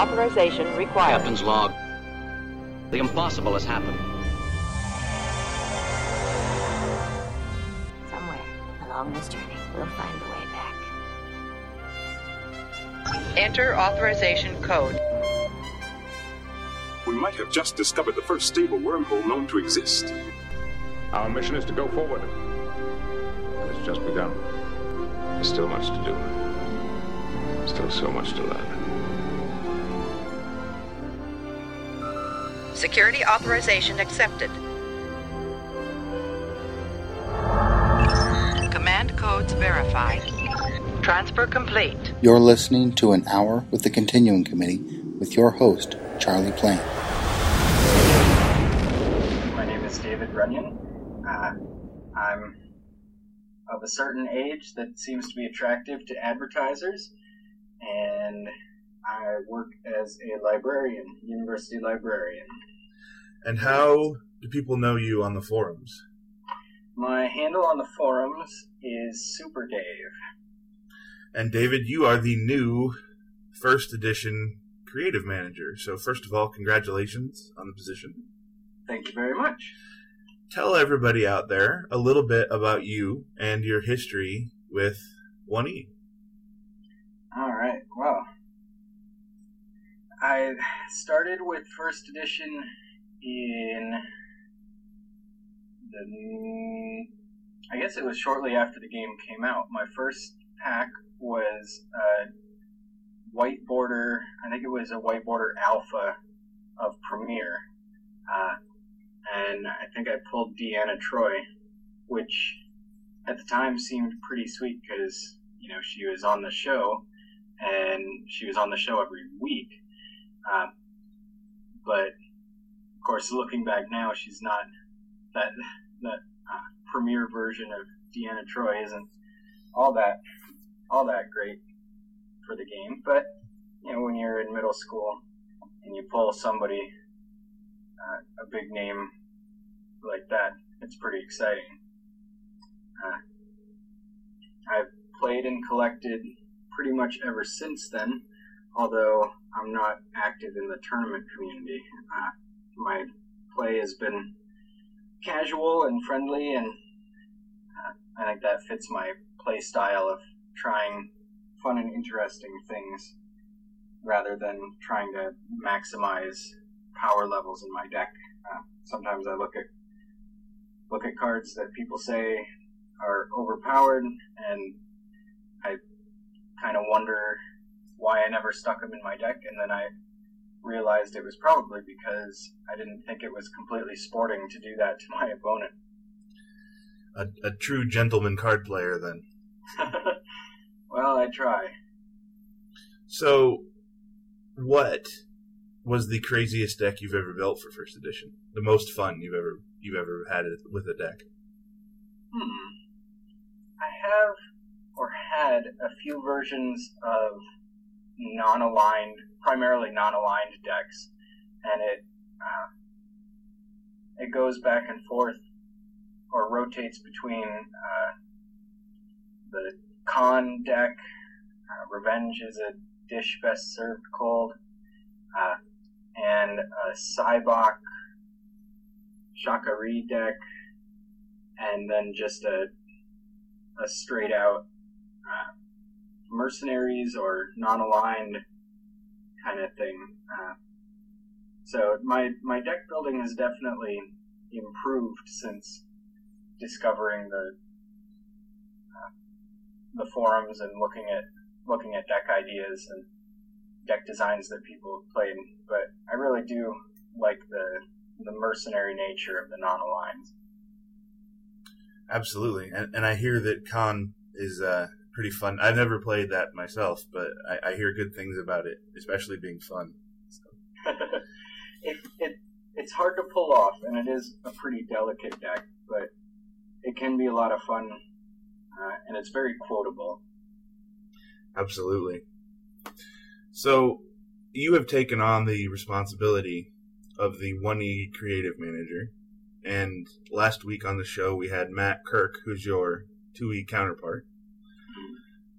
Authorization required. Captain's log. The impossible has happened. Somewhere along this journey, we'll find a way back. Enter authorization code. We might have just discovered the first stable wormhole known to exist. Our mission is to go forward. It's just begun. There's still much to do. Still so much to learn. Security authorization accepted. Command codes verified. Transfer complete. You're listening to An Hour with the Continuing Committee with your host, Charlie Plaine. My name is David Runyon. Uh, I'm of a certain age that seems to be attractive to advertisers, and I work as a librarian, university librarian. And how do people know you on the forums? My handle on the forums is Super Dave. And David, you are the new first edition creative manager. So, first of all, congratulations on the position. Thank you very much. Tell everybody out there a little bit about you and your history with 1E. All right. Well, I started with first edition in the. I guess it was shortly after the game came out. My first pack was a white border. I think it was a white border alpha of Premiere, uh, and I think I pulled Deanna Troi, which at the time seemed pretty sweet because you know she was on the show, and she was on the show every week. Uh, but of course, looking back now, she's not that that uh, premiere version of Deanna Troi isn't all that all that great for the game. But you know, when you're in middle school and you pull somebody uh, a big name like that, it's pretty exciting. Uh, I've played and collected pretty much ever since then, although I'm not active in the tournament community. Uh, my play has been casual and friendly, and uh, I think that fits my play style of trying fun and interesting things rather than trying to maximize power levels in my deck. Uh, sometimes I look at look at cards that people say are overpowered, and I kind of wonder why I never stuck them in my deck, and then I realized it was probably because I didn't think it was completely sporting to do that to my opponent. A, a true gentleman card player, then. well, I try. So, what was the craziest deck you've ever built for first edition? The most fun you've ever you've ever had with a deck? Hmm. I have or had a few versions of non-aligned, primarily non-aligned decks, and it uh, it goes back and forth or rotates between uh, the con deck. Uh, Revenge is a dish best served cold, uh, and a Sybok Shakari deck, and then just a a straight out uh, mercenaries or non-aligned kind of thing. Uh, so my my deck building has definitely improved since discovering the uh, the forums and looking at looking at deck ideas and deck designs that people have played. But I really do like the the mercenary nature of the non-aligned. Absolutely, and, and I hear that Con is uh, pretty fun. I've never played that myself, but I, I hear good things about it, especially being fun. So. it, it it's hard to pull off, and it is a pretty delicate deck, but it can be a lot of fun, uh, and it's very quotable. Absolutely. So, you have taken on the responsibility of the 1E creative manager. And last week on the show, we had Matt Kirk, who's your 2E counterpart.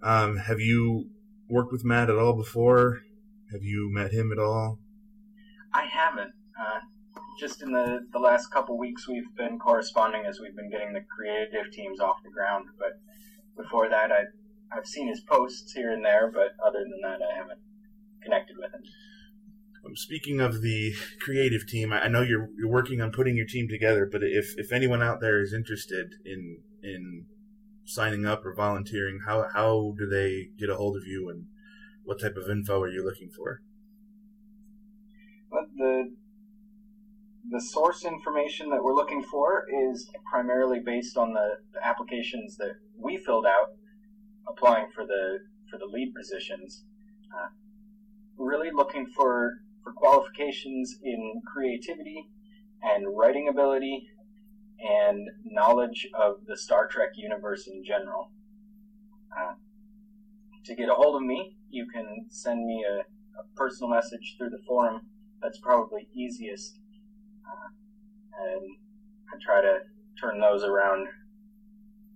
Um, have you worked with Matt at all before? Have you met him at all? I haven't. Uh, just in the, the last couple weeks, we've been corresponding as we've been getting the creative teams off the ground. But before that, I I've seen his posts here and there, but other than that, I haven't connected with him. Um, Speaking of the creative team, I I know you're you're working on putting your team together, but if, if anyone out there is interested in in signing up or volunteering, how how do they get a hold of you, and what type of info are you looking for? But the the source information that we're looking for is primarily based on the, the applications that we filled out applying for the for the lead positions. Uh, really looking for for qualifications in creativity and writing ability and knowledge of the Star Trek universe in general. Uh, to get a hold of me, you can send me a, a personal message through the forum. That's probably easiest. Uh, and I try to turn those around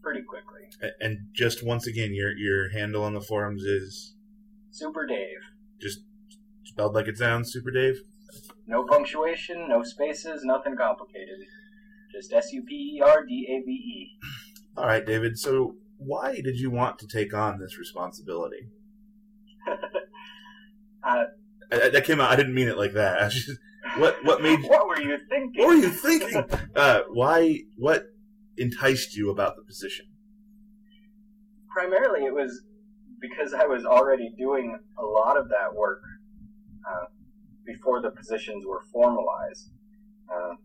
pretty quickly. And just once again, your your handle on the forums is Super Dave. just spelled like it sounds, Super Dave. No punctuation, no spaces, nothing complicated. Just S U P E R D A V E. All right, David. So why did you want to take on this responsibility? Uh, I, that came out. I didn't mean it like that. Just, what what made What were you thinking? what were you thinking? Uh, why what enticed you about the position? Primarily, it was because I was already doing a lot of that work uh, before the positions were formalized. Uh,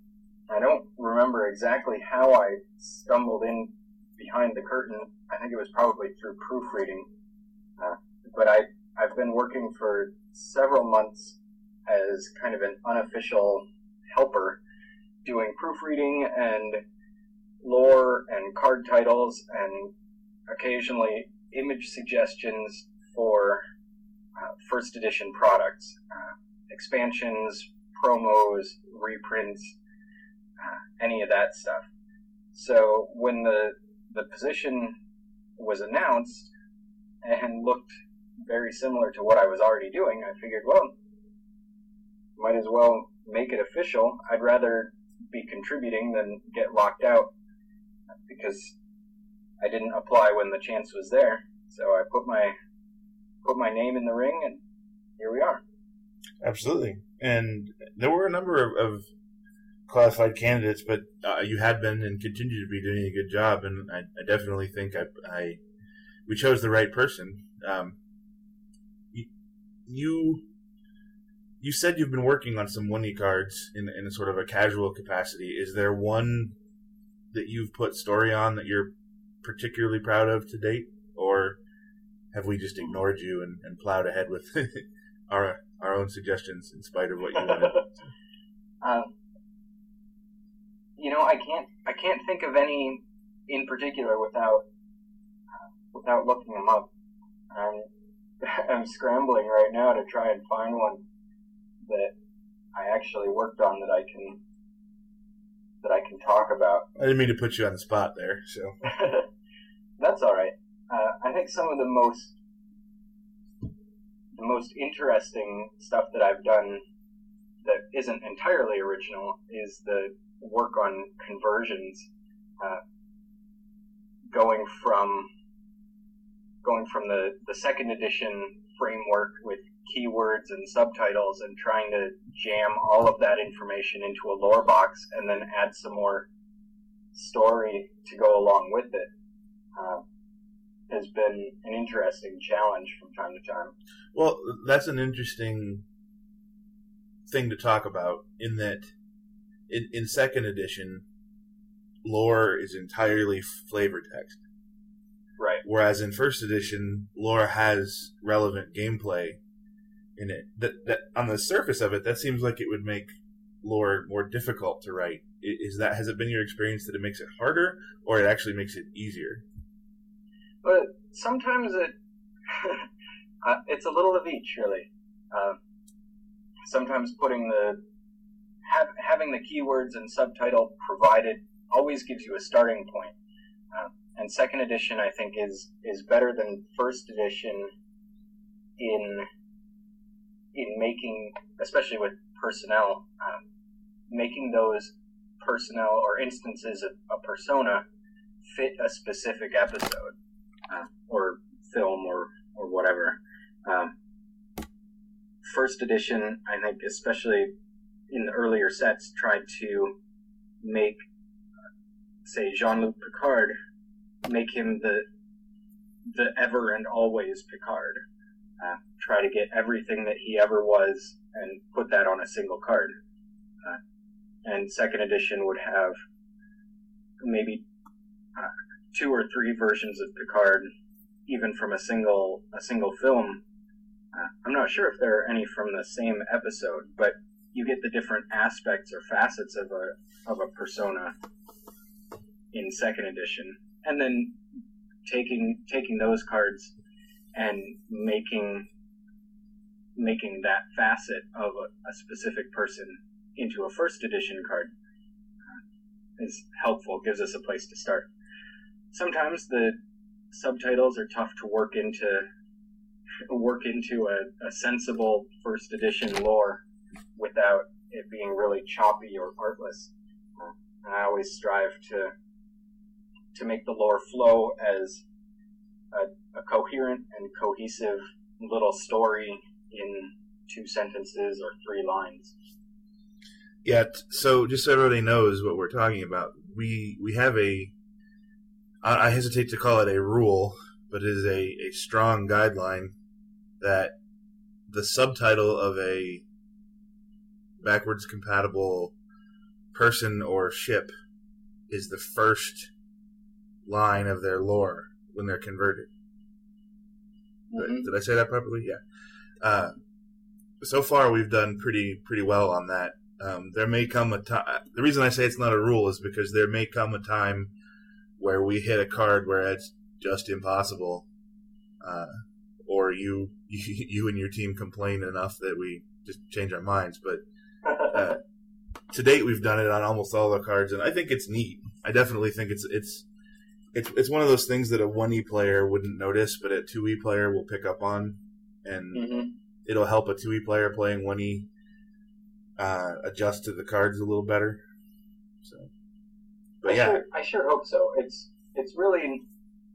I don't remember exactly how I stumbled in behind the curtain. I think it was probably through proofreading. Uh, but I, I've been working for several months as kind of an unofficial helper, doing proofreading and lore and card titles and occasionally image suggestions for uh, first edition products, uh, expansions, promos, reprints, any of that stuff. So when the the position was announced and looked very similar to what I was already doing, I figured, well, might as well make it official. I'd rather be contributing than get locked out because I didn't apply when the chance was there. So I put my put my name in the ring, and here we are. Absolutely. And there were a number of, of qualified candidates, but uh, you had been and continue to be doing a good job. And I, I definitely think I, I we chose the right person. Um, you, you you said you've been working on some one e cards in in a sort of a casual capacity. Is there one that you've put story on that you're particularly proud of to date, or have we just ignored you and, and plowed ahead with our our own suggestions in spite of what you wanted? Um, you know, I can't I can't think of any in particular without uh, without looking them up. I'm I'm scrambling right now to try and find one that I actually worked on that I can that I can talk about. I didn't mean to put you on the spot there. So That's all right. Uh, I think some of the most the most interesting stuff that I've done that isn't entirely original is the work on conversions, uh, going from going from the, the second edition framework with keywords and subtitles and trying to jam all of that information into a lore box and then add some more story to go along with it uh, has been an interesting challenge from time to time. Well, that's an interesting thing to talk about in that in, in second edition, lore is entirely flavor text. Right. Whereas in first edition, lore has relevant gameplay in it. That, that on the surface of it, that seems like it would make lore more difficult to write. Is that has it been your experience that it makes it harder, or it actually makes it easier? But sometimes it uh, it's a little of each, really. Uh, sometimes putting the have, having the keywords and subtitle provided always gives you a starting point. Uh, and second edition, I think, is is better than first edition in in making, especially with personnel, um, making those personnel or instances of a persona fit a specific episode uh, or film or or whatever. Um, first edition, I think, especially in the earlier sets, tried to make, say, Jean Luc Picard, make him the the ever and always Picard. Uh, try to get everything that he ever was and put that on a single card. Uh, and second edition would have maybe uh, two or three versions of Picard, even from a single a single film. Uh, I'm not sure if there are any from the same episode, but you get the different aspects or facets of a of a persona in second edition, and then taking taking those cards and making making that facet of a, a specific person into a first edition card uh, is helpful. Gives us a place to start. Sometimes the subtitles are tough to work into work into a, a sensible first edition lore without it being really choppy or artless. And I always strive to to make the lore flow as a, a coherent and cohesive little story in two sentences or three lines. Yeah, so just so everybody knows what we're talking about, we we have a I I hesitate to call it a rule, but it is a, a strong guideline that the subtitle of a backwards compatible person or ship is the first line of their lore when they're converted. Did- Did I say that properly? Yeah. Uh, so far, we've done pretty pretty well on that. Um, there may come a time. The reason I say it's not a rule is because there may come a time where we hit a card where it's just impossible, uh, or you, you you and your team complain enough that we just change our minds. But uh, to date, we've done it on almost all the cards, and I think it's neat. I definitely think it's it's it's it's one of those things that a one e player wouldn't notice, but a two e player will pick up on, and hmm it'll help a two e player playing one e uh, adjust to the cards a little better. So, but I yeah, sure, I sure hope so. It's it's really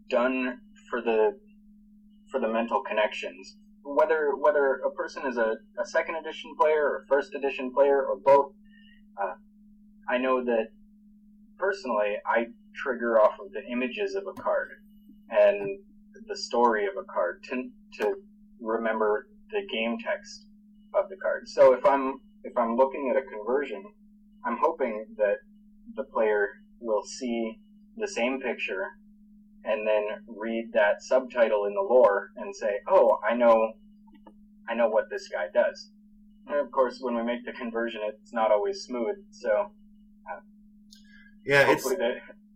done for the for the mental connections. Whether whether a person is a, a second edition player or a first edition player or both, uh, I know that personally I trigger off of the images of a card and the story of a card to to remember the game text of the card. So if I'm if I'm looking at a conversion, I'm hoping that the player will see the same picture and then read that subtitle in the lore and say, "Oh, I know, I know what this guy does." And of course, when we make the conversion, it's not always smooth. So yeah, it's hopefully that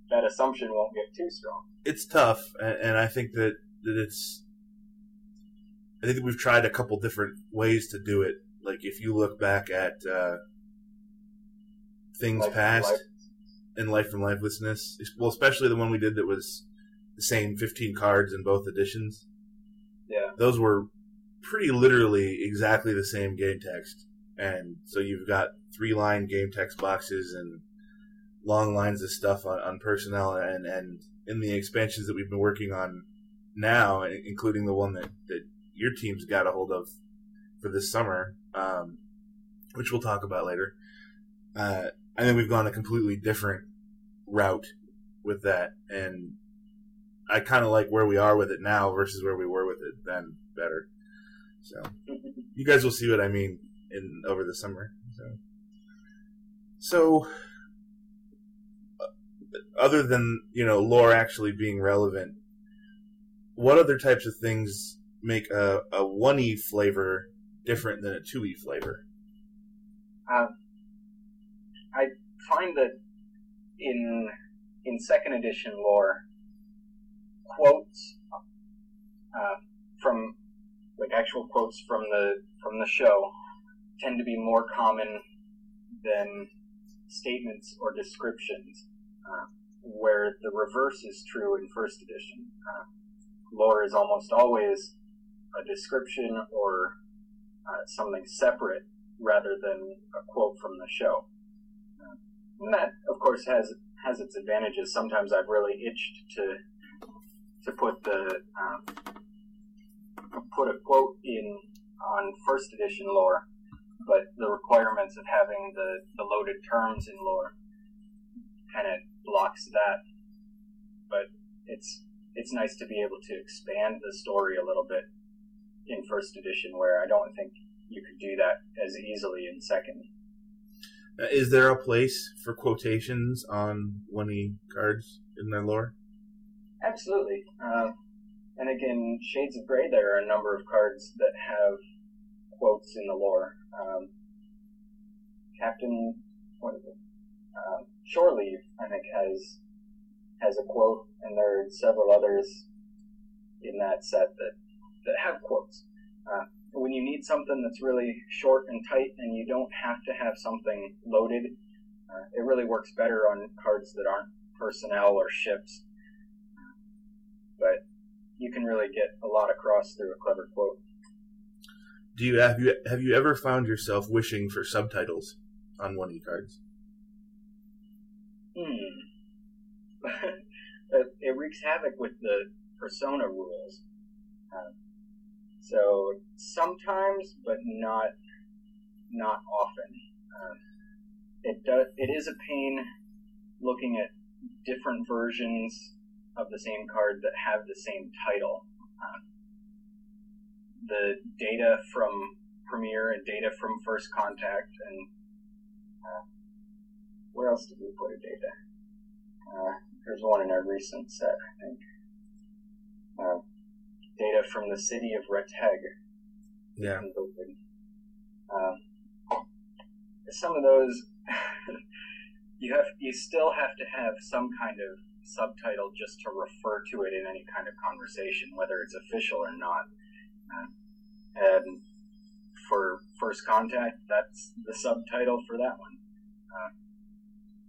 that assumption won't get too strong. it's tough, and, and I think that that it's. I think that we've tried a couple different ways to do it. Like if you look back at uh, things Life- past life- and life and lifelessness, well, especially the one we did that was the same fifteen cards in both editions. Yeah. those were pretty literally exactly the same game text. And so you've got three line game text boxes and long lines of stuff on, on personnel and, and in the expansions that we've been working on now, including the one that, that your team's got a hold of for this summer, um, which we'll talk about later. Uh, and then we've gone a completely different route with that. And I kind of like where we are with it now versus where we were with it then better. So you guys will see what I mean in over the summer. So, so uh, other than you know lore actually being relevant, what other types of things make a a one e flavor different than a two e flavor? Uh, I find that in in second edition lore, quotes uh, from like actual quotes from the from the show tend to be more common than statements or descriptions, uh, where the reverse is true in first edition. Uh, lore is almost always a description or uh, something separate rather than a quote from the show. And that, of course, has has its advantages. Sometimes I've really itched to to put the um, put a quote in on first edition lore, but the requirements of having the, the loaded terms in lore kind of blocks that. But it's it's nice to be able to expand the story a little bit in first edition, where I don't think you could do that as easily in second. Uh, Is there a place for quotations on 1E cards in their lore? Absolutely. Uh, and again, Shades of Grey, there are a number of cards that have quotes in the lore. Um, Captain, what is it? Leave, I think, has has a quote, and there are several others in that set that, that have quotes. Uh, when you need something that's really short and tight, and you don't have to have something loaded, uh, it really works better on cards that aren't personnel or ships you can really get a lot across through a clever quote. Do you have you have you ever found yourself wishing for subtitles on 1E cards? Hmm. it, it wreaks havoc with the persona rules. Uh, so sometimes, but not not often. Uh, it does. It is a pain looking at different versions of the same card that have the same title. Uh, the data from Premiere and data from First Contact, and uh, where else did we put a data? Uh, there's one in our recent set, I think. Uh, data from the city of Reteg. Yeah. Um, some of those, you have, you still have to have some kind of subtitle just to refer to it in any kind of conversation, whether it's official or not. Uh, and for First Contact, that's the subtitle for that one. Uh,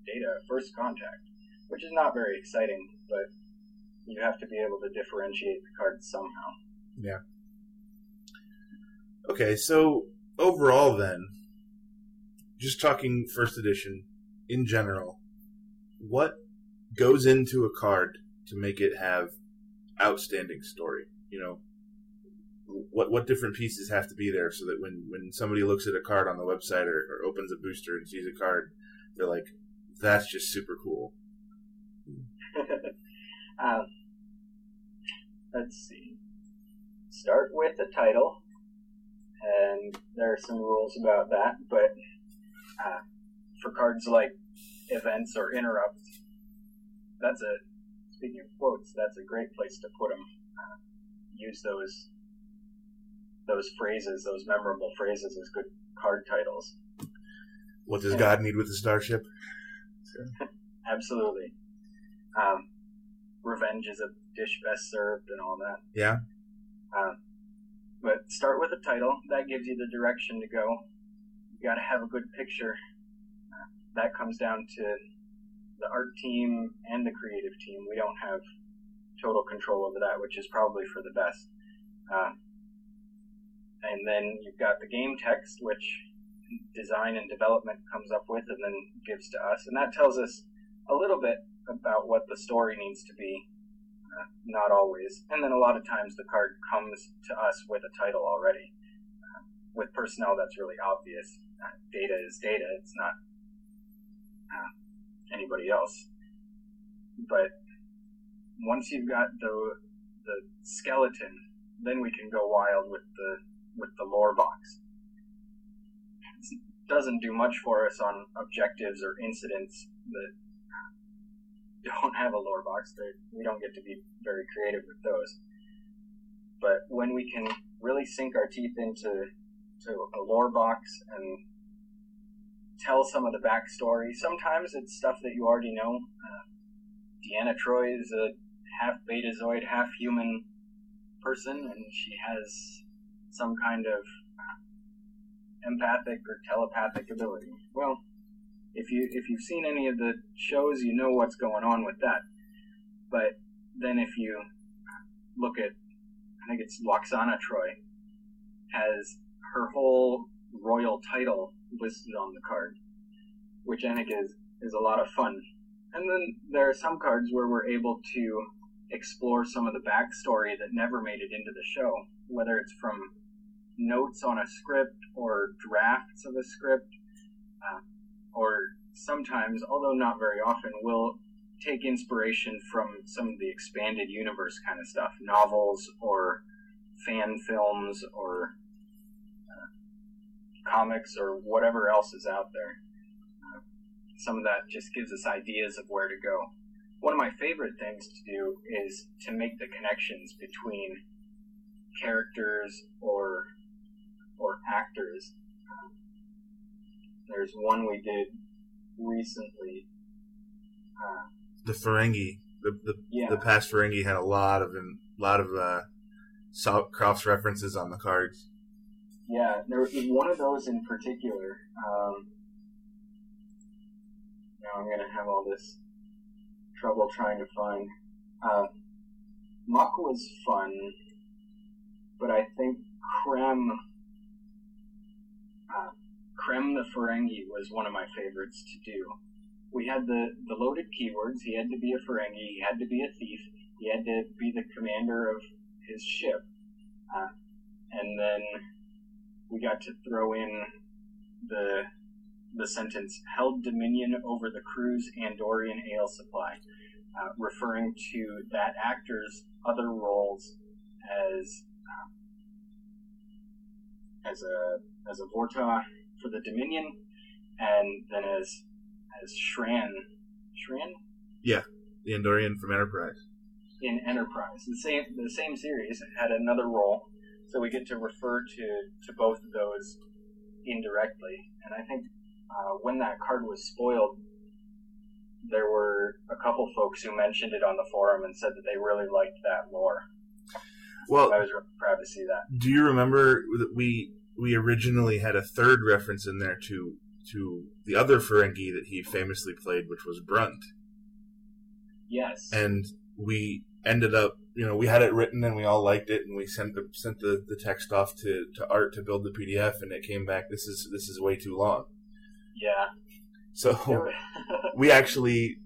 data, First Contact, which is not very exciting, but you have to be able to differentiate the cards somehow. Yeah. Okay, so overall, then, just talking first edition in general, what goes into a card to make it have outstanding story? You know, what what different pieces have to be there so that when when somebody looks at a card on the website or, or opens a booster and sees a card, they're like, "That's just super cool." um, let's see. Start with a title, and there are some rules about that. But uh, for cards like events or interrupts, that's a speaking of quotes. That's a great place to put them. Uh, use those those phrases, those memorable phrases, as good card titles. What does God need with a starship? Absolutely. Um, revenge is a dish best served, and all that. Yeah. Um, but start with a title. That gives you the direction to go. You got to have a good picture. Uh, that comes down to the art team and the creative team. We don't have total control over that, which is probably for the best. Uh, and then you've got the game text, which design and development comes up with and then gives to us. And that tells us a little bit about what the story needs to be. Uh, not always. And then a lot of times the card comes to us with a title already. Uh, with personnel, that's really obvious. Uh, data is data, it's not uh, anybody else. But once you've got the, the skeleton, then we can go wild with the with the lore box. It doesn't do much for us on objectives or incidents that don't have a lore box. They're, we don't get to be very creative with those. But when we can really sink our teeth into to a lore box and tell some of the backstory, sometimes it's stuff that you already know. Uh, Deanna Troi is a half betazoid, half human person, and she has some kind of empathic or telepathic ability. Well, if you if you've seen any of the shows, you know what's going on with that. But then if you look at, I think it's Lwaxana Troi, has her whole royal title listed on the card, which I think is is a lot of fun. And then there are some cards where we're able to explore some of the backstory that never made it into the show, whether it's from notes on a script or drafts of a script, uh, or sometimes, although not very often, we'll take inspiration from some of the expanded universe kind of stuff, novels or fan films or comics or whatever else is out there. Uh, some of that just gives us ideas of where to go. One of my favorite things to do is to make the connections between characters or or actors. Um, there's one we did recently. Uh, The Ferengi, the the, Yeah. the past Ferengi had a lot of a lot of uh, cross references on the cards. Yeah, there was one of those in particular. Um, now I'm gonna have all this trouble trying to find. Uh, Muk was fun, but I think Krem, uh, Krem the Ferengi was one of my favorites to do. We had the, the loaded keywords. He had to be a Ferengi. He had to be a thief. He had to be the commander of his ship. Uh, and then we got to throw in the the sentence held dominion over the crew's Andorian ale supply, uh, referring to that actor's other roles as um, as a as a Vorta for the Dominion, and then as as Shran Shran Yeah, The Andorian from Enterprise. in Enterprise. The same the same series had another role, so we get to refer to to both of those indirectly. And I think uh, when that card was spoiled, there were a couple folks who mentioned it on the forum and said that they really liked that lore. Well, I was really proud to see that. do you remember that we we originally had a third reference in there to to the other Ferengi that he famously played, which was Brunt, Yes. and we ended up, you know, we had it written and we all liked it, and we sent the sent the, the text off to, to Art to build the PDF, and it came back. This is this is way too long. yeah. So we actually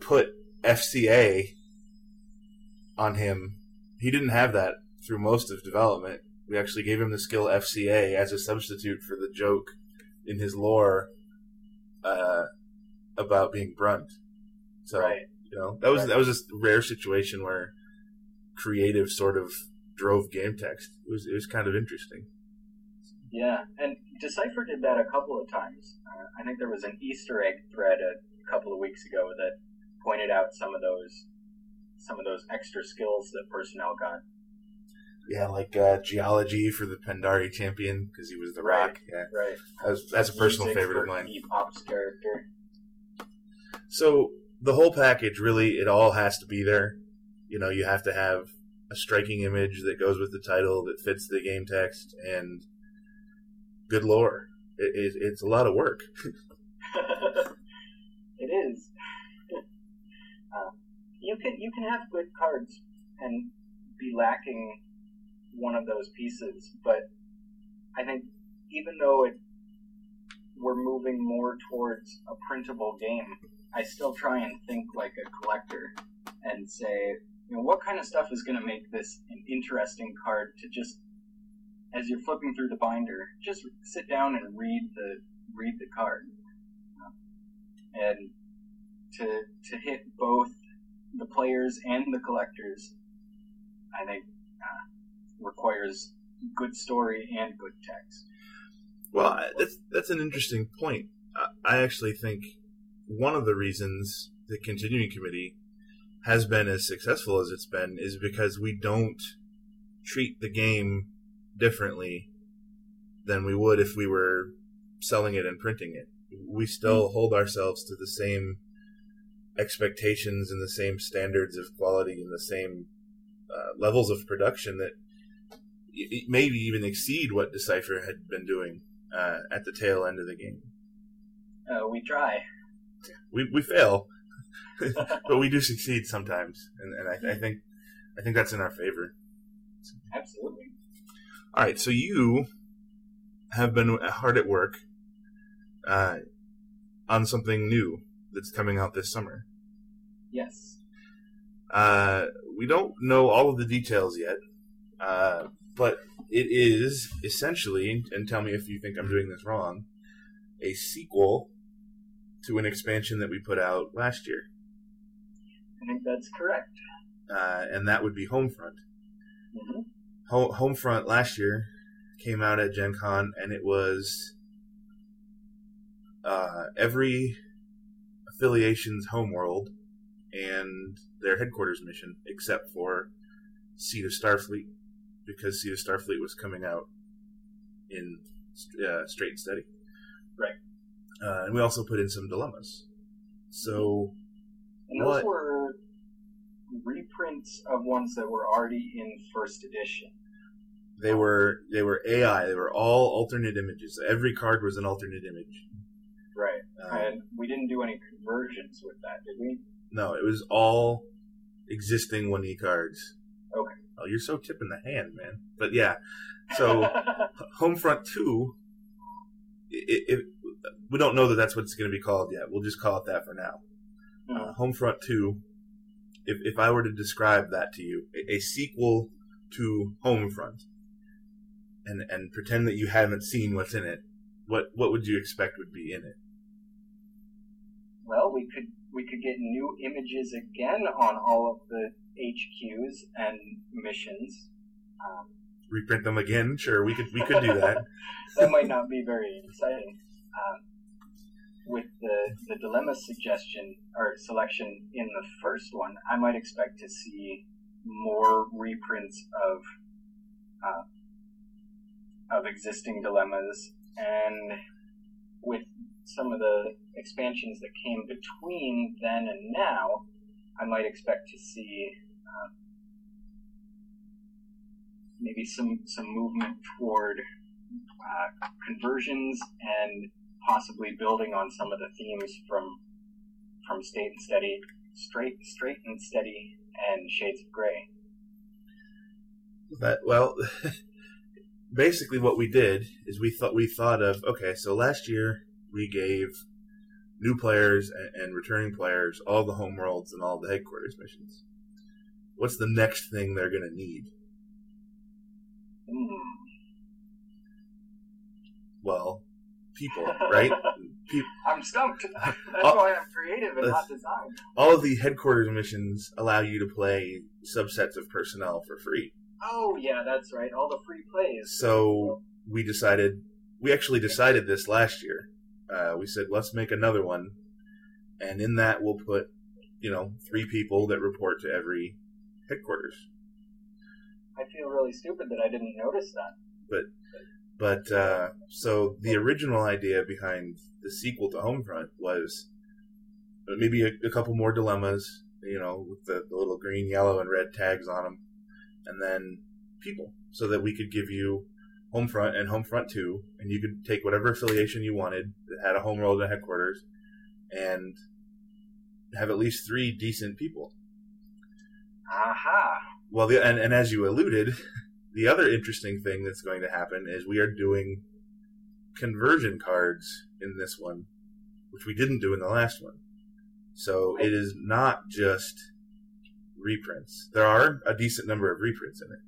put FCA on him. He didn't have that through most of development. We actually gave him the skill FCA as a substitute for the joke in his lore uh, about being brunt. So right. You know that was Right. that was a rare situation where creative sort of drove game text. It was it was kind of interesting. Yeah, and Decipher did that a couple of times. Uh, I think there was an Easter egg thread a couple of weeks ago that pointed out some of those some of those extra skills that personnel got. Yeah, like uh, geology for the Pendari champion because he was the Right. rock. Yeah, Right. that's that's a personal favorite of mine. Keep Ops character. So the whole package, really, it all has to be there. You know, you have to have a striking image that goes with the title that fits the game text and good lore. It, it, it's a lot of work. it is. uh, you can you can have good cards and be lacking one of those pieces, but I think even though it we're moving more towards a printable game, I still try and think like a collector and say, you know, what kind of stuff is going to make this an interesting card to just as you're flipping through the binder, just sit down and read the read the card and to to hit both the players and the collectors, I think uh, requires good story and good text. Well, that's that's an interesting point. I- I actually think one of the reasons the continuing committee has been as successful as it's been is because we don't treat the game differently than we would if we were selling it and printing it. We still hold ourselves to the same expectations and the same standards of quality and the same uh, levels of production that y- maybe even exceed what Decipher had been doing uh, at the tail end of the game. Uh, we try. We we fail, but we do succeed sometimes, and, and I, I think I think that's in our favor. Absolutely. All right, so you have been hard at work uh, on something new that's coming out this summer. Yes. Uh, we don't know all of the details yet, uh, but it is essentially, and tell me if you think I'm doing this wrong, a sequel to an expansion that we put out last year, I think that's correct. uh, and that would be Homefront. hmm Ho- Homefront last year came out at Gen Con, and it was uh, every affiliation's homeworld and their headquarters mission, except for Seed of Starfleet, because Seed of Starfleet was coming out in uh, straight and steady. Right. Uh, and we also put in some dilemmas. So, And those What? were reprints of ones that were already in first edition. They were they were AI. They were all alternate images. Every card was an alternate image. Right. Uh, and we didn't do any conversions with that, did we? no, it was all existing one e cards. Okay. Oh, you're so tipping the hand, man. But yeah, so Homefront Two. It, it, we don't know that that's what it's going to be called yet. We'll just call it that for now. Uh, Homefront Two. If if I were to describe that to you, a, a sequel to Homefront, and and pretend that you haven't seen what's in it, what what would you expect would be in it? well, we could we could get new images again on all of the HQs and missions. Um, Reprint them again? Sure, we could we could do that. that might not be very exciting. Um, with the the dilemma suggestion or selection in the first one, I might expect to see more reprints of uh, of existing dilemmas, and with some of the expansions that came between then and now, I might expect to see. Um, maybe some some movement toward uh, conversions and possibly building on some of the themes from from State and Steady, Straight, Straight and Steady, and Shades of Grey. That well, basically what we did is we thought we thought of okay, so last year we gave new players and, and returning players all the home worlds and all the headquarters missions. What's the next thing they're going to need? Hmm. Well, people, right? Peop I'm stumped. That's Oh. why I'm creative and not design. all of the headquarters missions allow you to play subsets of personnel for free. Oh yeah, that's right. All the free plays. So we decided, we actually decided this last year. Uh, we said, let's make another one. And in that, we'll put, you know, three people that report to every headquarters. I feel really stupid that I didn't notice that. But, uh, so the original idea behind the sequel to Homefront was maybe a, a couple more dilemmas, you know, with the, the little green, yellow, and red tags on them. And then people, so that we could give you Homefront and Homefront 2, and you could take whatever affiliation you wanted that had a home world and headquarters, and have at least three decent people. Aha. Well, the, and, and as you alluded, the other interesting thing that's going to happen is we are doing conversion cards in this one, which we didn't do in the last one. So it is not just reprints. There are a decent number of reprints in it,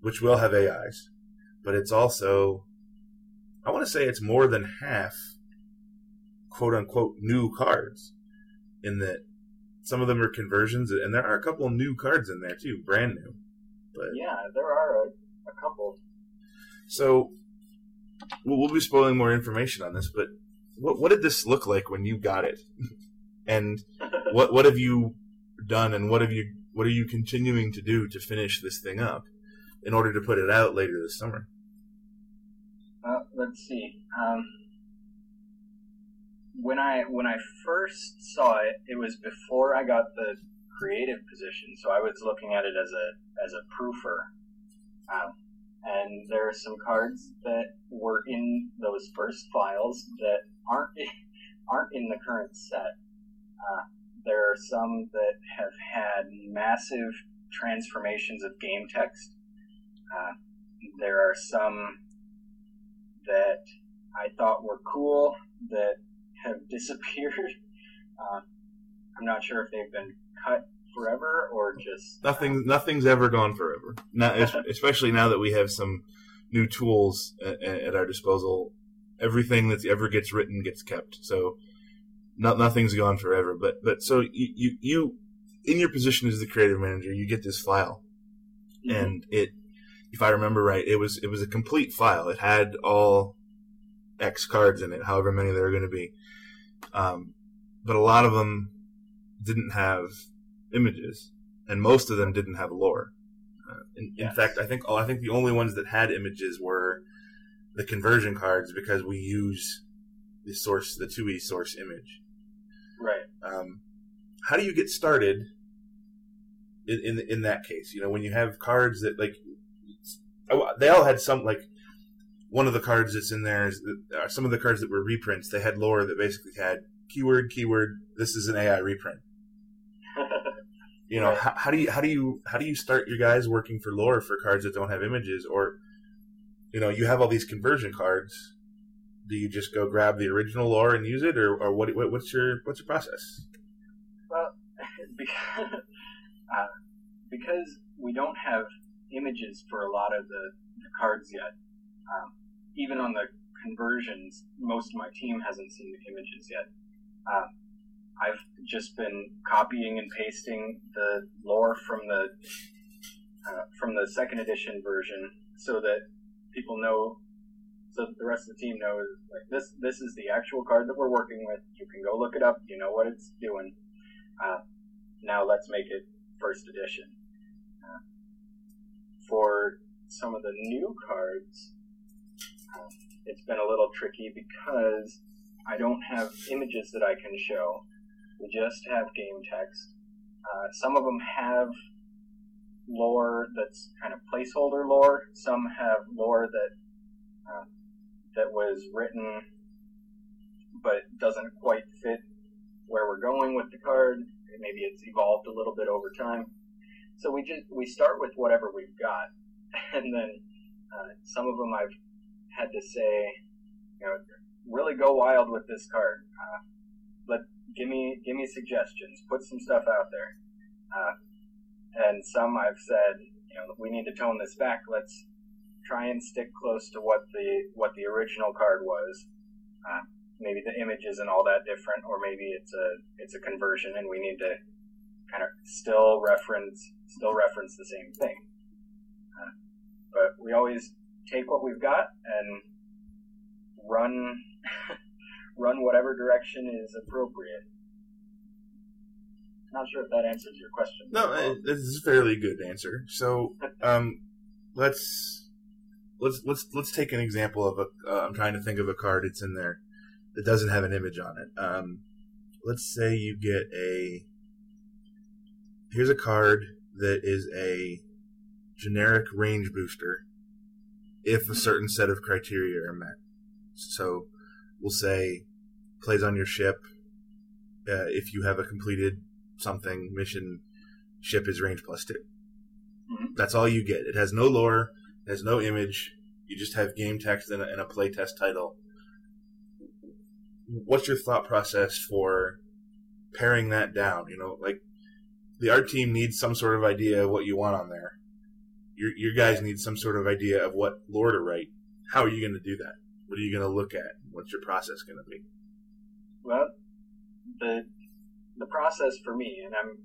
which will have AIs, but it's also, I want to say it's more than half quote unquote new cards in that some of them are conversions and there are a couple new cards in there too, brand new. But Yeah, there are a, a couple. so we'll, we'll be spoiling more information on this, but what what did this look like when you got it? and what what have you done and what have you what are you continuing to do to finish this thing up in order to put it out later this summer? Uh, let's see. Um, when I when I first saw it, it was before I got the creative position, so I was looking at it as a as a proofer. Um, and there are some cards that were in those first files that aren't aren't in the current set. Uh, there are some that have had massive transformations of game text. Uh, there are some that I thought were cool that have disappeared. Uh, I'm not sure if they've been cut forever or just Nothing, nothing's ever gone forever. Not, especially now that we have some new tools at, at our disposal. Everything that ever gets written gets kept. So, not nothing's gone forever. But but so you you, you in your position as the creative manager, you get this file, Mhm. and it, if I remember right, it was it was a complete file. It had all X cards in it, however many there are going to be. Um, but a lot of them didn't have images, and most of them didn't have lore. Uh, in, in fact, I think oh, I think the only ones that had images were the conversion cards because we use the source, the 2e source image. right. Um, how do you get started in, in in that case? You know, when you have cards that like oh, they all had some like one of the cards that's in there is uh, some of the cards that were reprints. They had lore that basically had keyword, keyword. This is an AI reprint. You know, Right. how, how do you how do you how do you start your guys working for lore for cards that don't have images or you know you have all these conversion cards do you just go grab the original lore and use it or, or what, what what's your what's your process Well, because, uh, because we don't have images for a lot of the, the cards yet. Um, even on the conversions, most of my team hasn't seen the images yet. Um, I've just been copying and pasting the lore from the uh, from the second edition version, so that people know, so that the rest of the team knows like this. This is the actual card that we're working with. You can go look it up. You know what it's doing. Uh, now let's make it first edition. Uh, for some of the new cards, uh, it's been a little tricky because I don't have images that I can show. We just have game text. Uh, some of them have lore that's kind of placeholder lore. Some have lore that uh, that was written but doesn't quite fit where we're going with the card. Maybe it's evolved a little bit over time. So we just we start with whatever we've got, and then uh, some of them I've had to say, you know, really go wild with this card. Uh, let give me give me suggestions. Put some stuff out there. Uh, and some I've said, you know, we need to tone this back. Let's try and stick close to what the what the original card was. Uh, maybe the image isn't all that different, or maybe it's a it's a conversion, and we need to kind of still reference still reference the same thing. Uh, but we always take what we've got and run run whatever direction is appropriate. Not sure if that answers your question. no uh, this is a fairly good answer so um let's let's let's let's take an example of a uh, i'm trying to think of a card it's in there that doesn't have an image on it um let's say you get a here's a card that is a generic range booster if a certain set of criteria are met so we'll say plays on your ship. Uh, if you have a completed something mission ship is range plus 2 Mhm. that's all you get. It has no lore it has no image. You just have game text and a, and a play test title. What's your thought process for paring that down? You know like the art team needs some sort of idea of what you want on there. Your, your guys need some sort of idea of what lore to write. How are you going to do that? What are you going to look at what's your process going to be Well, the the process for me, and I'm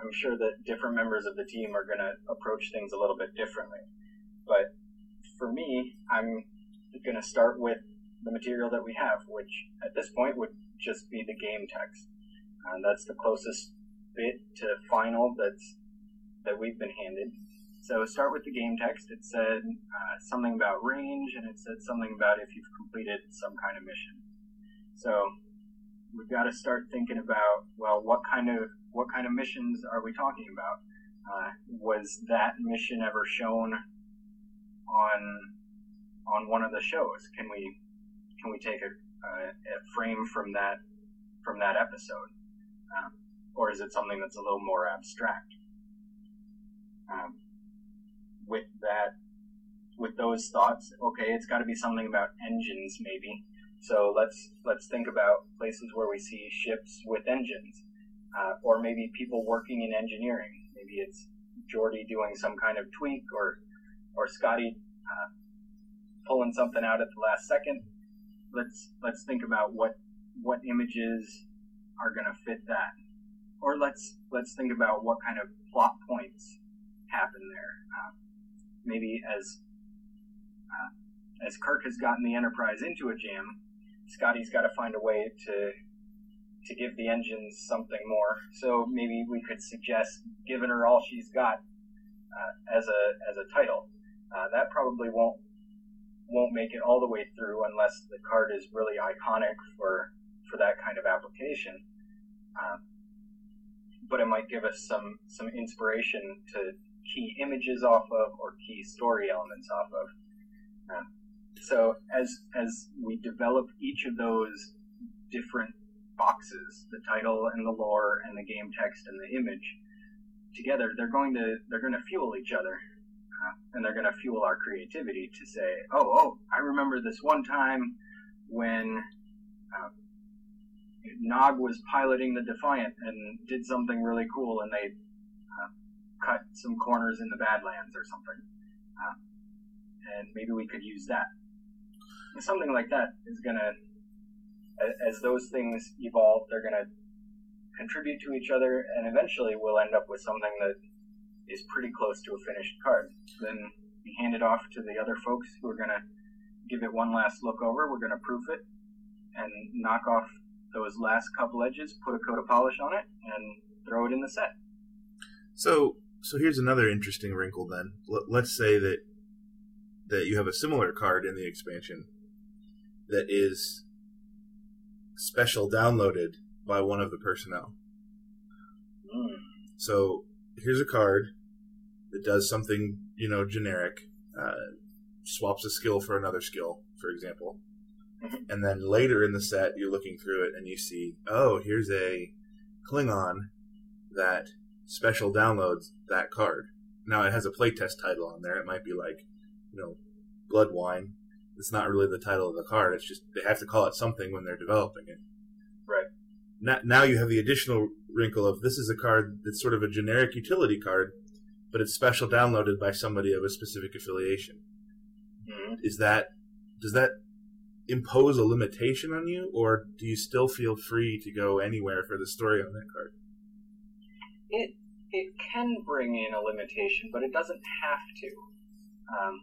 I'm sure that different members of the team are going to approach things a little bit differently. But for me, I'm going to start with the material that we have, which at this point would just be the game text. And that's the closest bit to final that's that we've been handed. So start with the game text. It said uh, something about range, and it said something about if you've completed some kind of mission. So we've got to start thinking about well, what kind of what kind of missions are we talking about? Uh, was that mission ever shown on on one of the shows? Can we can we take a, a, a frame from that from that episode, um, or is it something that's a little more abstract? Um, with that with those thoughts, okay, it's got to be something about engines, maybe. So let's let's think about places where we see ships with engines, uh, or maybe people working in engineering. Maybe it's Geordi doing some kind of tweak, or or Scotty uh, pulling something out at the last second. Let's let's think about what what images are going to fit that, or let's let's think about what kind of plot points happen there. Uh, maybe as uh, as Kirk has gotten the Enterprise into a jam, Scotty's got to find a way to to give the engines something more. So maybe we could suggest giving her all she's got uh, as a as a title. Uh, that probably won't won't make it all the way through unless the card is really iconic for for that kind of application. Um, but it might give us some some inspiration to key images off of or key story elements off of. Uh, so as as we develop each of those different boxes, the title and the lore and the game text and the image together, they're going to they're going to fuel each other. Uh, and they're going to fuel our creativity to say, oh, oh, I remember this one time when uh, Nog was piloting the Defiant and did something really cool, and they cut some corners in the Badlands or something. Uh, and maybe we could use that. Something like that is going to, as those things evolve, they're to contribute to each other, and eventually we'll end up with something that is pretty close to a finished card. Then we hand it off to the other folks who are to give it one last look over. We're to proof it and knock off those last couple edges, put a coat of polish on it, and throw it in the set. So, so here's another interesting wrinkle. Then L- let's say that that you have a similar card in the expansion that is special downloaded by one of the personnel. Mm. So here's a card that does something you know generic, uh, swaps a skill for another skill, for example. And then later in the set, you're looking through it and you see, oh, here's a Klingon that special downloads that card. Now it has a playtest title on there. It might be like, you know, Blood Wine. It's not really the title of the card. It's just they have to call it something when they're developing it. Right. Now, now you have the additional wrinkle of this is a card that's sort of a generic utility card, but it's special downloaded by somebody of a specific affiliation. Mhm. Is that does that impose a limitation on you, or do you still feel free to go anywhere for the story on that card? It it can bring in a limitation, but it doesn't have to. Um,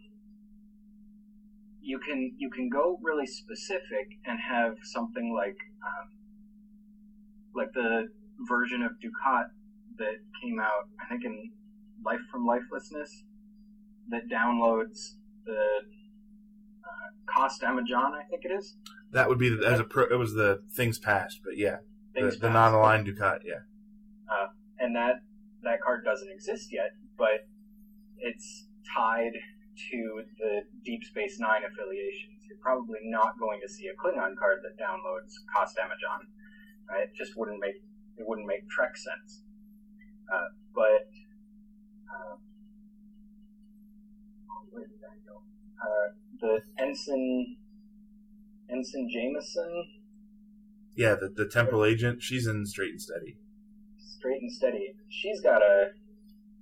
you can you can go really specific and have something like um, like the version of Dukat that came out, I think in Life from Lifelessness, that downloads the uh, Kosst Amojan, I think it is. That would be the, as a pro, it was the things past, but yeah, Things the, the non-aligned Dukat, yeah. uh, and that that card doesn't exist yet, but it's tied to the Deep Space Nine affiliations. You're probably not going to see a Klingon card that downloads Kosst Amojan. Right? It just wouldn't make it wouldn't make Trek sense. Uh, but uh, where did that go? Uh, the ensign ensign Jameson Yeah, the, the temporal agent, she's in straight and steady. Straight and steady. She's got a.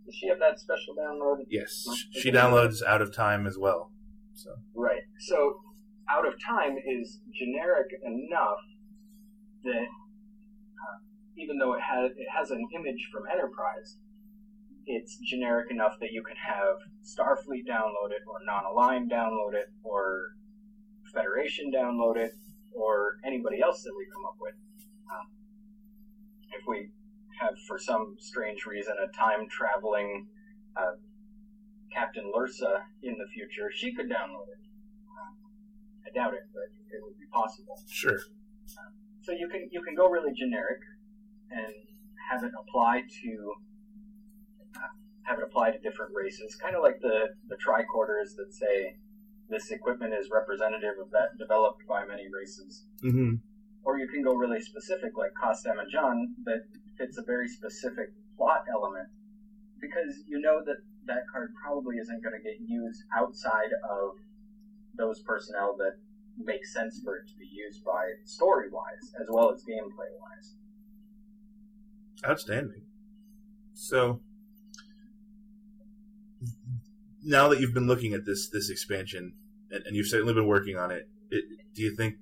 Does she have that special download? Yes, she downloads out of time as well. So Right. So, out of time is generic enough that uh, even though it has it has an image from Enterprise, it's generic enough that you can have Starfleet download it, or Non-Aligned download it, or Federation download it, or anybody else that we come up with. Um, if we have, for some strange reason, a time traveling uh, Captain Lursa in the future, she could download it. I doubt it, but it would be possible. sure, So you can you can go really generic and have it apply to uh, have it apply to different races, kind of like the the tricorders that say this equipment is representative of that developed by many races. hmm Or you can go really specific, like Kosst Amojan, that fits a very specific plot element because you know that that card probably isn't going to get used outside of those personnel that make sense for it to be used by story wise as well as gameplay wise. Outstanding. So now that you've been looking at this this expansion and, and you've certainly been working on it, it, do you think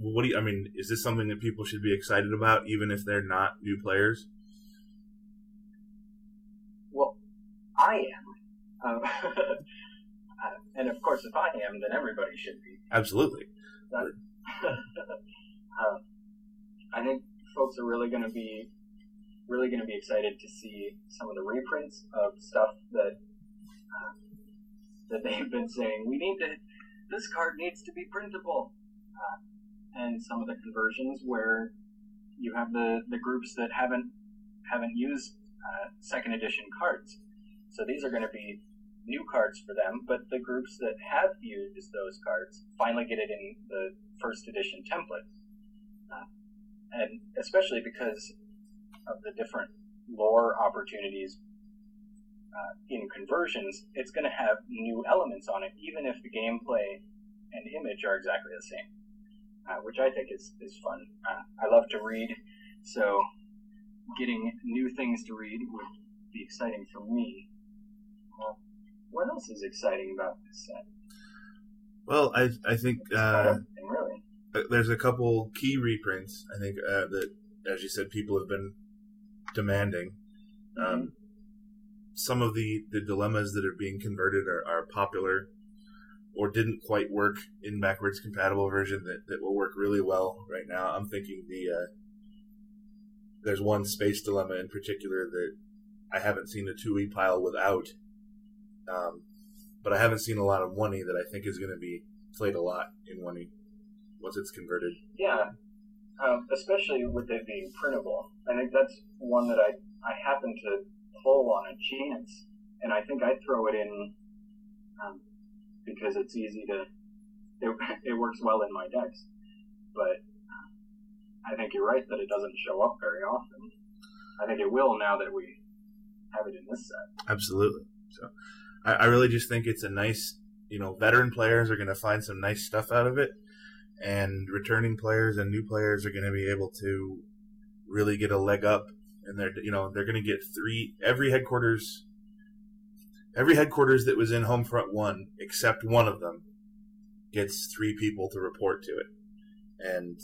what do you I mean, is this something that people should be excited about even if they're not new players? Well, I am. Um, uh, and of course, if I am, then everybody should be. Absolutely. Um, I think folks are really going to be really going to be excited to see some of the reprints of stuff that uh, that they've been saying we need to this card needs to be printable uh, and some of the conversions where you have the the groups that haven't haven't used uh, second edition cards. So these are going to be new cards for them but the groups that have used those cards finally get it in the first edition template. Uh, and especially because of the different lore opportunities uh, in conversions, it's going to have new elements on it, even if the gameplay and image are exactly the same, uh, which I think is, is fun. Uh, I love to read, so getting new things to read would be exciting for me. Uh, what else is exciting about this set? Well, I I think uh, really. Uh, there's a couple key reprints I think uh, that, as you said, people have been demanding. Um, some of the, the dilemmas that are being converted are, are popular or didn't quite work in backwards compatible version that, that will work really well right now. I'm thinking the uh, there's one space dilemma in particular that I haven't seen a 2e pile without, um, but I haven't seen a lot of 1e that I think is going to be played a lot in 1e once it's converted. Yeah, um, especially with it being printable. I think that's one that I I happen to pull on a chance, and I think I throw it in um, because it's easy to. It, it works well in my decks, but I think you're right that it doesn't show up very often. I think it will now that we have it in this set. Absolutely. So I, I really just think it's a nice, you know, veteran players are going to find some nice stuff out of it, and returning players and new players are going to be able to really get a leg up, and they're, you know, they're going to get three every headquarters. Every headquarters that was in Homefront One, except one of them, gets three people to report to it, and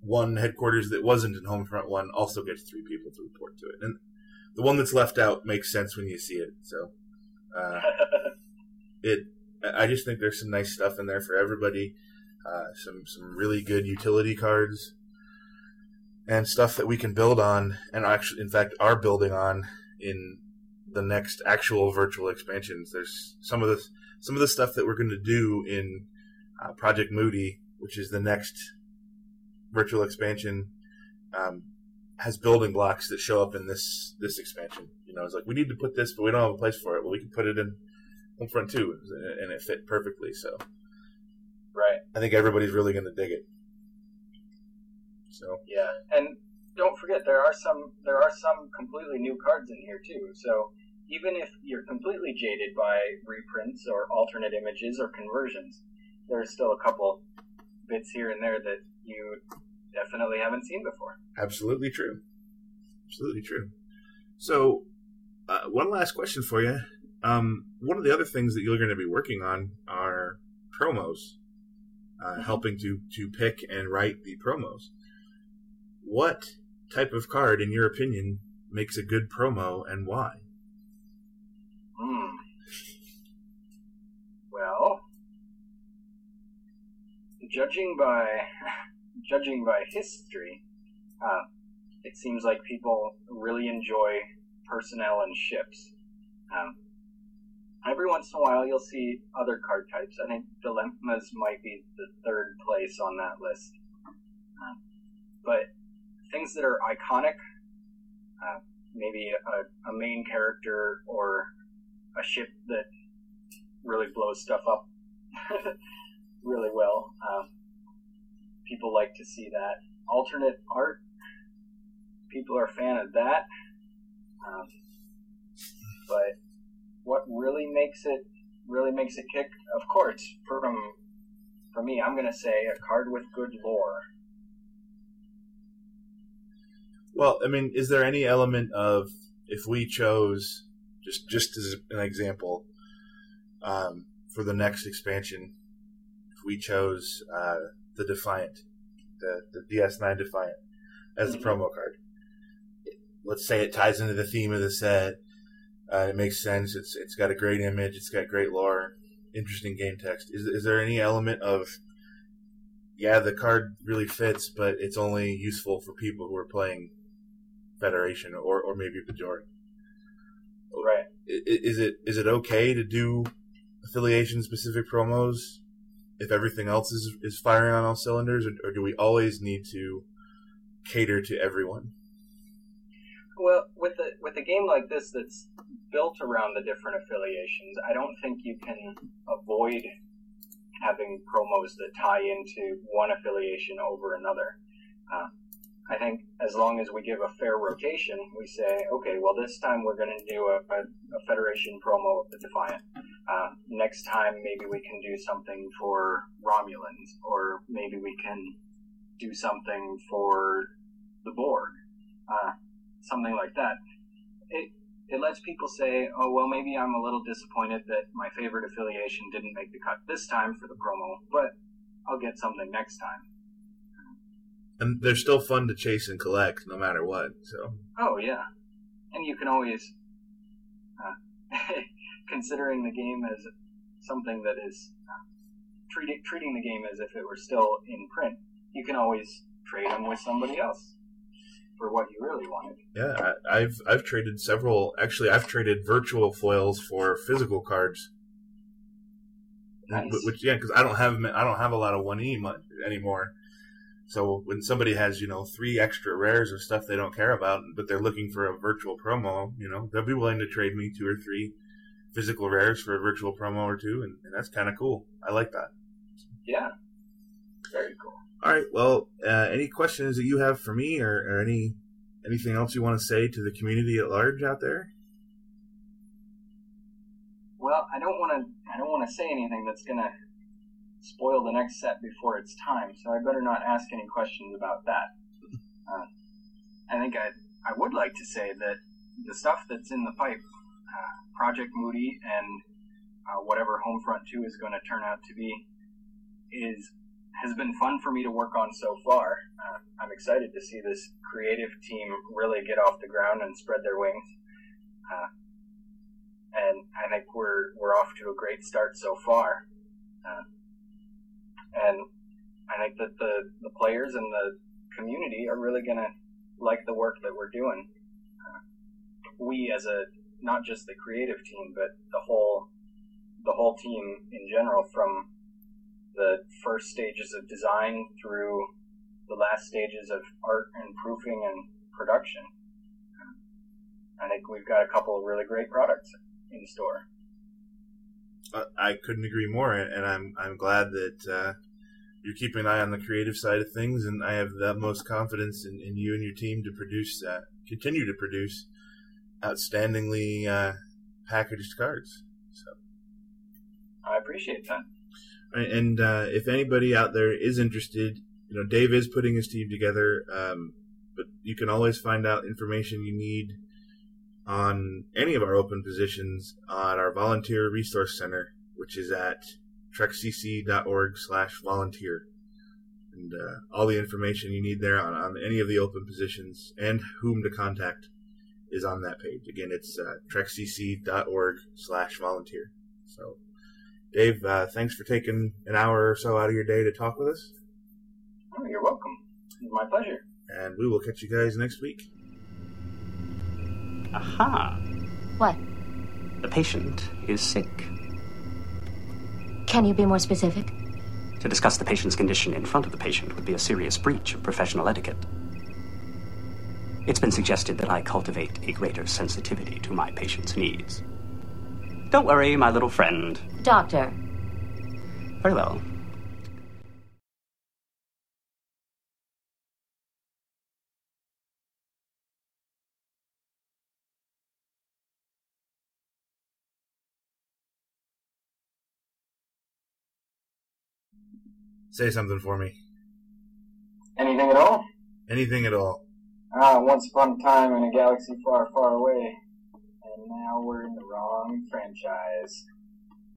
one headquarters that wasn't in Homefront One also gets three people to report to it, and the one that's left out makes sense when you see it. So, uh, it I just think there's some nice stuff in there for everybody. Uh, some some really good utility cards and stuff that we can build on, and actually, in fact, are building on in the next actual virtual expansions. There's some of the some of the stuff that we're going to do in uh, Project Moody, which is the next virtual expansion. Um, has building blocks that show up in this this expansion. You know, it's like we need to put this, but we don't have a place for it. Well, we can put it in Homefront Two, and it fit perfectly. So, right. I think everybody's really going to dig it. So, Yeah, and don't forget there are some there are some completely new cards in here too. So even if you're completely jaded by reprints or alternate images or conversions, there's still a couple bits here and there that you definitely haven't seen before. absolutely true. Absolutely true. So, uh, one last question for you. Um, one of the other things that you're going to be working on are promos, uh, helping to to pick and write the promos. What type of card, in your opinion, makes a good promo, and why? Judging by judging by history, uh, it seems like people really enjoy personnel and ships. Um, every once in a while, you'll see other card types. I think dilemmas might be the third place on that list. Uh, but things that are iconic, uh, maybe a, a main character or a ship that really blows stuff up really well. Um, people like to see that. Alternate art, people are a fan of that. Um, but what really makes it really makes it kick, of course, from for me, I'm gonna say a card with good lore. Well, I mean, is there any element of if we chose just just as an example um, for the next expansion, we chose uh, the Defiant, the the DS9 Defiant as the promo card, let's say it ties into the theme of the set. Uh, it makes sense. It's it's got a great image. It's got great lore. Interesting game text. Is is there any element of yeah, the card really fits, but it's only useful for people who are playing Federation or, or maybe Bajoran. Right. Is it is it okay to do affiliation specific promos if everything else is is firing on all cylinders, or, or do we always need to cater to everyone? Well, with a with a game like this that's built around the different affiliations, I don't think you can avoid having promos that tie into one affiliation over another. Uh, I think as long as we give a fair rotation, we say, okay, well, this time we're going to do a, a, a, Federation promo of the Defiant. Uh, next time, maybe we can do something for Romulans, or maybe we can do something for the Borg, uh, something like that. It, it lets people say, oh, well, maybe I'm a little disappointed that my favorite affiliation didn't make the cut this time for the promo, but I'll get something next time and they're still fun to chase and collect no matter what. So. Oh yeah, and you can always, uh, considering the game as something that is treating treating the game as if it were still in print, you can always trade them with somebody else for what you really wanted. Yeah, I, I've I've traded several. Actually, I've traded virtual foils for physical cards. Nice. Which yeah, because I don't have I don't have a lot of one E anymore. So when somebody has, you know, three extra rares of stuff they don't care about, but they're looking for a virtual promo, you know, they'll be willing to trade me two or three physical rares for a virtual promo or two, and, and that's kind of cool. I like that. Yeah, very cool. All right. Well, uh, any questions that you have for me, or, or any anything else you want to say to the community at large out there? Well, I don't want to. I don't want to say anything that's gonna spoil the next set before it's time, so I better not ask any questions about that. Uh, I think I, I would like to say that the stuff that's in the pipe, Project Moody and uh, whatever Homefront 2 is going to turn out to be, is has been fun for me to work on so far. Uh, I'm excited to see this creative team really get off the ground and spread their wings. Uh, and I think we're we're off to a great start so far. Uh, and I think that the the players and the community are really going to like the work that we're doing. Uh, we as a not just the creative team, but the whole the whole team in general, from the first stages of design through the last stages of art and proofing and production. I think we've got a couple of really great products in store. I couldn't agree more, and I'm I'm glad that uh, you're keeping an eye on the creative side of things, and I have the utmost confidence in, in you and your team to produce, uh, continue to produce outstandingly uh, packaged cards. So I appreciate that. And uh, if anybody out there is interested, you know, Dave is putting his team together, um, but you can always find out information you need on any of our open positions on our volunteer resource center, which is at trekcc.org slash volunteer. And uh, all the information you need there on, on any of the open positions and whom to contact is on that page. Again, it's uh, trekcc.org slash volunteer. So, Dave, uh, thanks for taking an hour or so out of your day to talk with us. Oh, you're welcome. It's My pleasure. And we will catch you guys next week. Aha. What? The patient is sick. Can you be more specific? To discuss the patient's condition in front of the patient would be a serious breach of professional etiquette. It's been suggested that I cultivate a greater sensitivity to my patient's needs. Don't worry, my little friend. Doctor. Very well. Say something for me. Anything at all? Anything at all. Ah, once upon a time in a galaxy far, far away. And now we're in the wrong franchise.